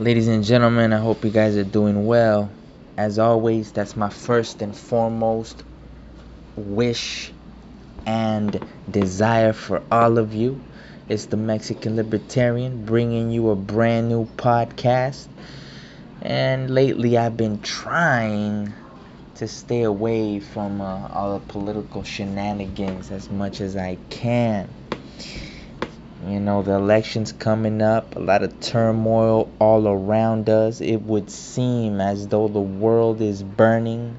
Ladies and gentlemen, I hope you guys are doing well. As always, that's my first and foremost wish and desire for all of you. It's the Mexican Libertarian bringing you a brand new podcast. And lately, I've been trying to stay away from uh, all the political shenanigans as much as I can. You know, the election's coming up, a lot of turmoil all around us. It would seem as though the world is burning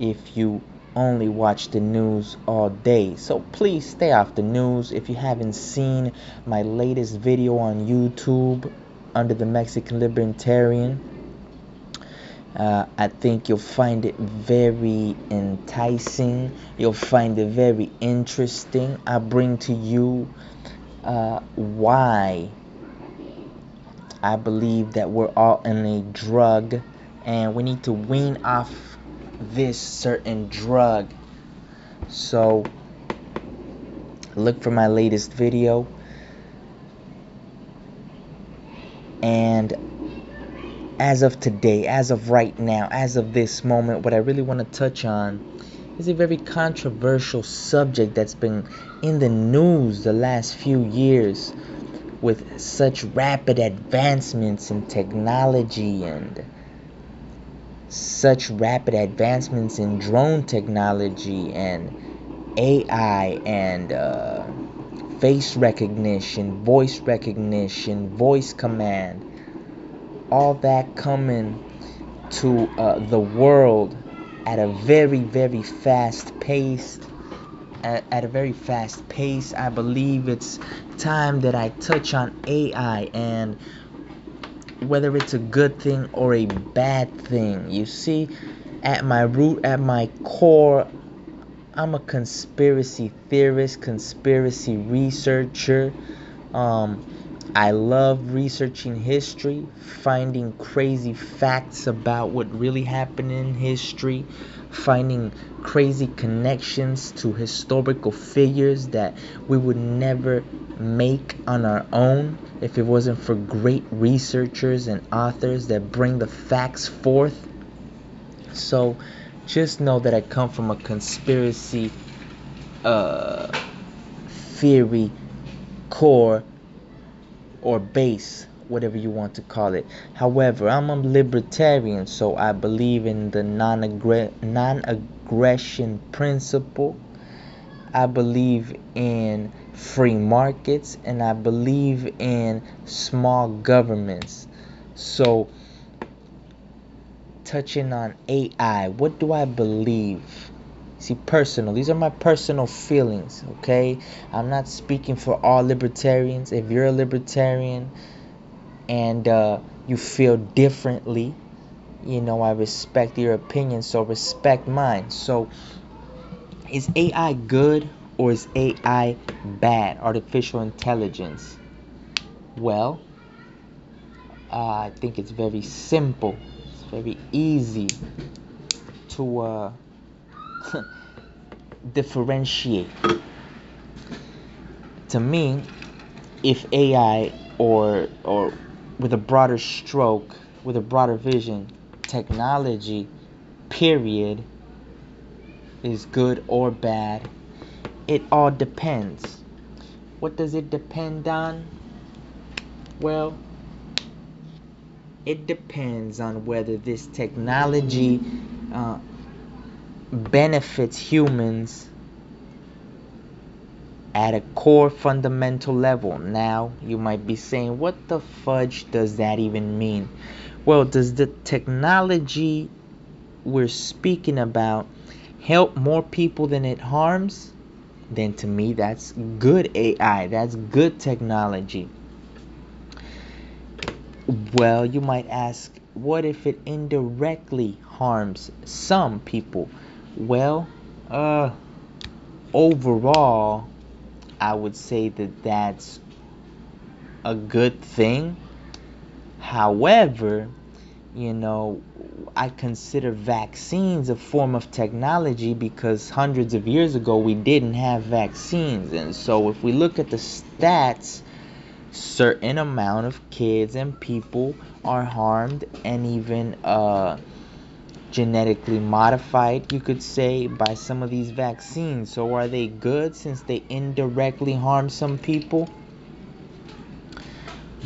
if you only watch the news all day. So please stay off the news. If you haven't seen my latest video on YouTube under the Mexican Libertarian, uh, I think you'll find it very enticing. You'll find it very interesting. I bring to you uh, why I believe that we're all in a drug and we need to wean off this certain drug. So, look for my latest video. And as of today, as of right now, as of this moment, what I really want to touch on is a very controversial subject that's been in the news the last few years with such rapid advancements in technology and such rapid advancements in drone technology and AI and uh, face recognition, voice recognition, voice command, all that coming to uh, the world at a very, very fast pace. At, at a very fast pace, I believe it's time that I touch on AI and whether it's a good thing or a bad thing. You see, at my root, at my core, I'm a conspiracy theorist, conspiracy researcher. Um, I love researching history, finding crazy facts about what really happened in history, finding crazy connections to historical figures that we would never make on our own if it wasn't for great researchers and authors that bring the facts forth. So just know that I come from a conspiracy uh, theory core or base, whatever you want to call it. However, I'm a libertarian, so I believe in the non aggression principle. I believe in free markets and I believe in small governments. So, touching on AI, what do I believe? See, personal. These are my personal feelings, okay? I'm not speaking for all libertarians. If you're a libertarian and uh, you feel differently, you know, I respect your opinion, so respect mine. So, is AI good or is AI bad? Artificial intelligence. Well, uh, I think it's very simple, it's very easy to. Uh, differentiate. To me, if AI or or with a broader stroke, with a broader vision, technology, period, is good or bad, it all depends. What does it depend on? Well, it depends on whether this technology uh, benefits humans at a core fundamental level. Now, you might be saying, what the fudge does that even mean? Well, does the technology we're speaking about help more people than it harms? Then to me, that's good AI, that's good technology. Well, you might ask, what if it indirectly harms some people? Well, uh, overall, I would say that that's a good thing. However, you know, I consider vaccines a form of technology because hundreds of years ago we didn't have vaccines. And so if we look at the stats certain amount of kids and people are harmed and even uh, genetically modified, you could say, by some of these vaccines. So, are they good since they indirectly harm some people?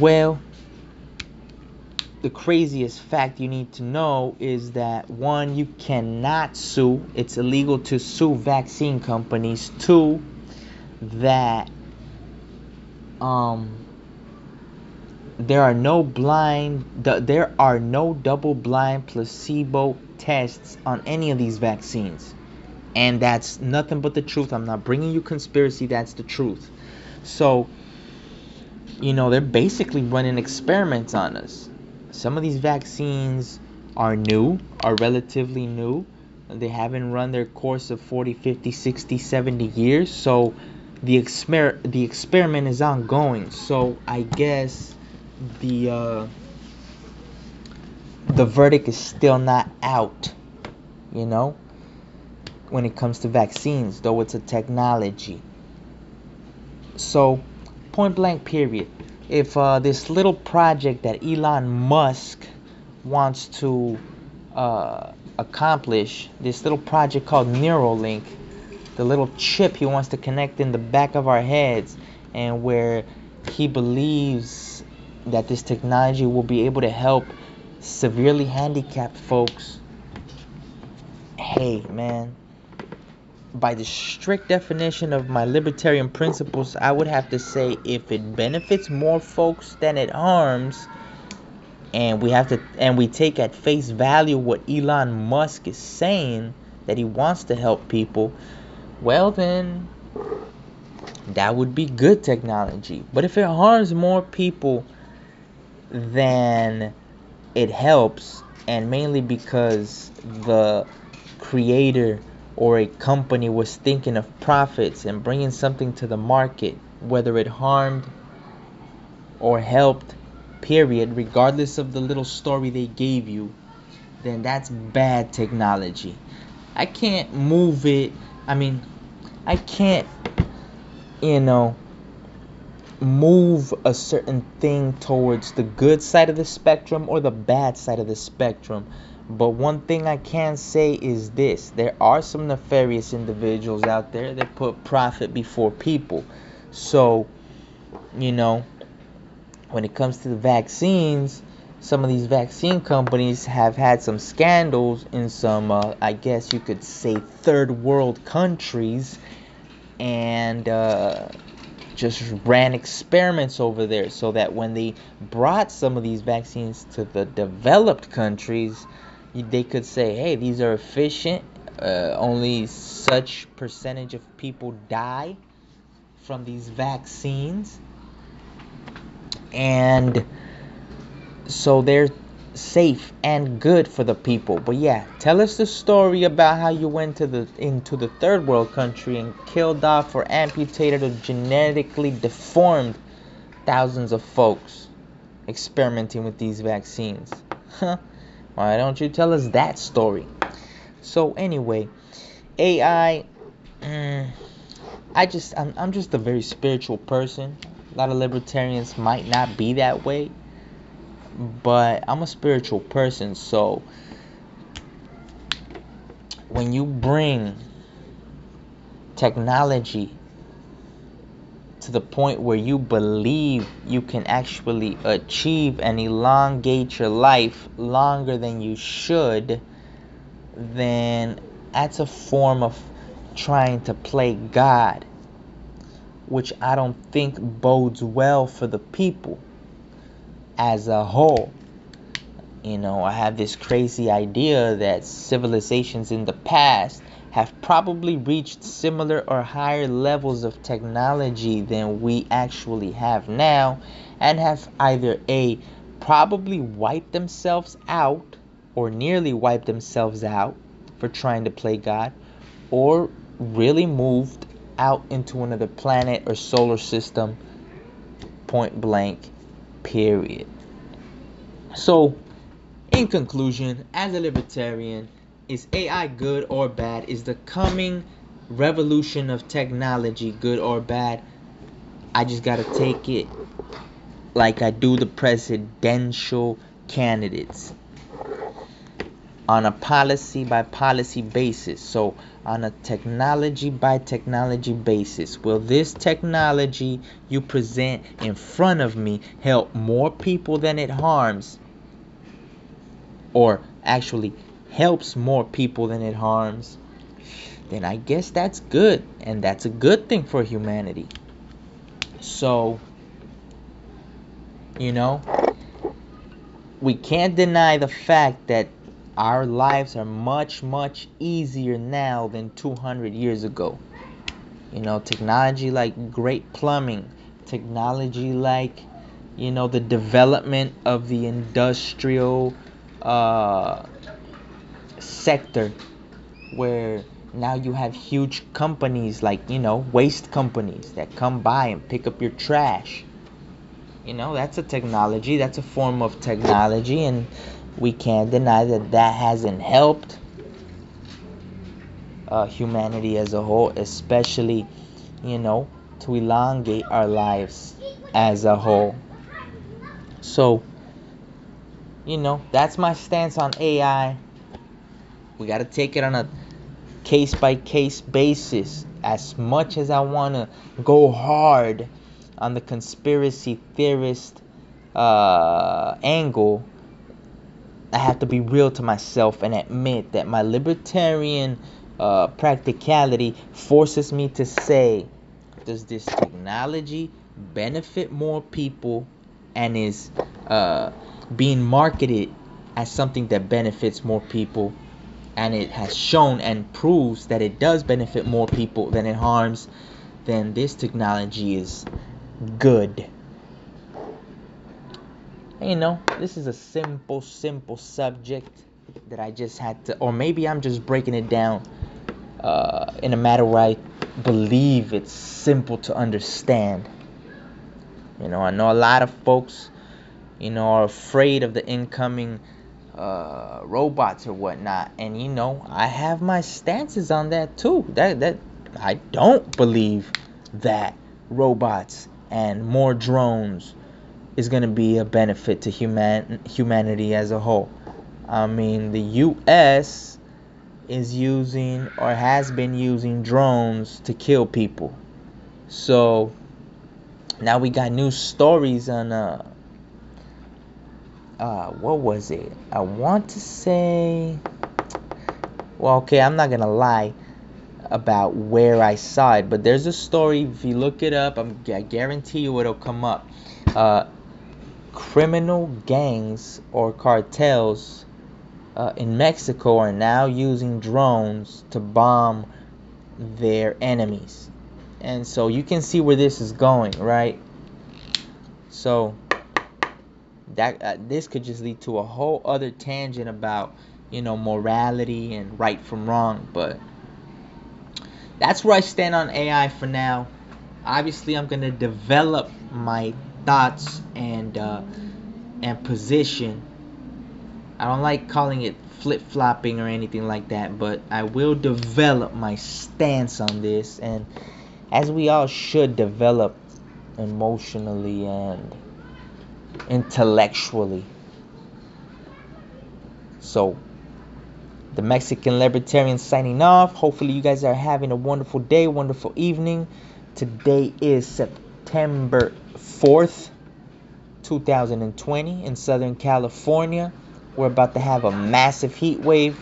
Well, the craziest fact you need to know is that one, you cannot sue, it's illegal to sue vaccine companies. Two, that um, there are no blind there are no double blind placebo tests on any of these vaccines. And that's nothing but the truth. I'm not bringing you conspiracy. That's the truth. So you know they're basically running experiments on us. Some of these vaccines are new are relatively new. They haven't run their course of 40 50 60 70 years. So the exper- the experiment is ongoing. So i guess the uh, the verdict is still not out you know when it comes to vaccines though it's a technology. So point blank period. If uh, this little project that elon musk wants to uh, accomplish this little project called neuralink the little chip he wants to connect in the back of our heads and where he believes that this technology will be able to help severely handicapped folks. Hey, man. By the strict definition of my libertarian principles, I would have to say if it benefits more folks than it harms, and we have to and we take at face value what Elon Musk is saying that he wants to help people, well then that would be good technology. But if it harms more people then it helps and mainly because the creator or a company was thinking of profits and bringing something to the market whether it harmed or helped period regardless of the little story they gave you then that's bad technology. I can't move it. I mean i can't you know move a certain thing towards the good side of the spectrum or the bad side of the spectrum. But one thing I can say is this there are some nefarious individuals out there that put profit before people. So, you know, when it comes to the vaccines, some of these vaccine companies have had some scandals in some, uh, I guess you could say, third world countries. And, uh, just ran experiments over there so that when they brought some of these vaccines to the developed countries, they could say, hey, these are efficient. Uh, only such percentage of people die from these vaccines. And so they're safe and good for the people. But yeah, tell us the story about how you went to the into the third world country and killed off or amputated or genetically deformed thousands of folks experimenting with these vaccines. Huh? Why don't you tell us that story? So anyway, AI mm, I just I'm, I'm just a very spiritual person. A lot of libertarians might not be that way but I'm a spiritual person, so when you bring technology to the point where you believe you can actually achieve and elongate your life longer than you should, then that's a form of trying to play God, which I don't think bodes well for the people as a whole. You know, I have this crazy idea that civilizations in the past have probably reached similar or higher levels of technology than we actually have now and have either A, probably wiped themselves out or nearly wiped themselves out for trying to play God or really moved out into another planet or solar system point blank period. So, in conclusion, as a libertarian, is AI good or bad? Is the coming revolution of technology good or bad? I just got to take it like I do the presidential candidates on a policy by policy basis. So, on a technology by technology basis, will this technology you present in front of me help more people than it harms? Or actually helps more people than it harms? Then I guess that's good, and that's a good thing for humanity. So, you know, we can't deny the fact that our lives are much, much easier now than 200 years ago. You know, technology like great plumbing, technology like, you know, the development of the industrial uh, sector where now you have huge companies like, you know, waste companies that come by and pick up your trash. You know, that's a technology, that's a form of technology, and we can't deny that that hasn't helped uh, humanity as a whole, especially, you know, to elongate our lives as a whole. So, you know, that's my stance on AI. We got to take it on a case by case basis. As much as I want to go hard on the conspiracy theorist uh, angle, I have to be real to myself and admit that my libertarian uh, practicality forces me to say, does this technology benefit more people and is uh, being marketed as something that benefits more people? And it has shown and proves that it does benefit more people than it harms, then this technology is good. And, you know, this is a simple, simple subject that I just had to, or maybe I'm just breaking it down uh, in a matter where I believe it's simple to understand. You know, I know a lot of folks, you know, are afraid of the incoming uh, robots or whatnot, and you know, I have my stances on that too. That that I don't believe that robots and more drones is going to be a benefit to human humanity as a whole. I mean, the U.S. is using or has been using drones to kill people. So now we got new stories on uh, uh what was it? I want to say well, okay, I'm not gonna lie about where I saw it, but there's a story. If you look it up, I'm, I guarantee you it'll come up. Uh, criminal gangs or cartels uh, in Mexico are now using drones to bomb their enemies. And so you can see where this is going, right? So that uh, this could just lead to a whole other tangent about, you know, morality and right from wrong, but that's where I stand on AI for now. Obviously, I'm going to develop my thoughts and uh, and position. I don't like calling it flip flopping or anything like that, but I will develop my stance on this, and as we all should develop emotionally and intellectually. So, the Mexican Libertarian signing off. Hopefully, you guys are having a wonderful day, wonderful evening. Today is September 4th, 2020 in Southern California. We're about to have a massive heat wave.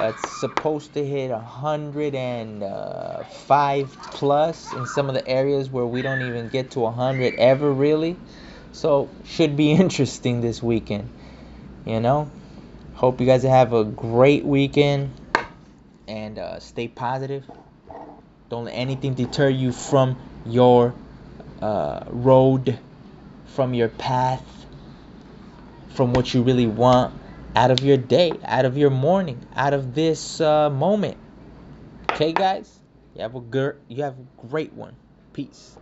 Uh, it's supposed to hit 105 plus in some of the areas where we don't even get to 100 ever, really. So, should be interesting this weekend. You know? Hope you guys have a great weekend and uh, stay positive. Don't let anything deter you from your uh, road, from your path, from what you really want out of your day, out of your morning, out of this uh, moment. Okay, guys, you have a good, you have a great one. Peace.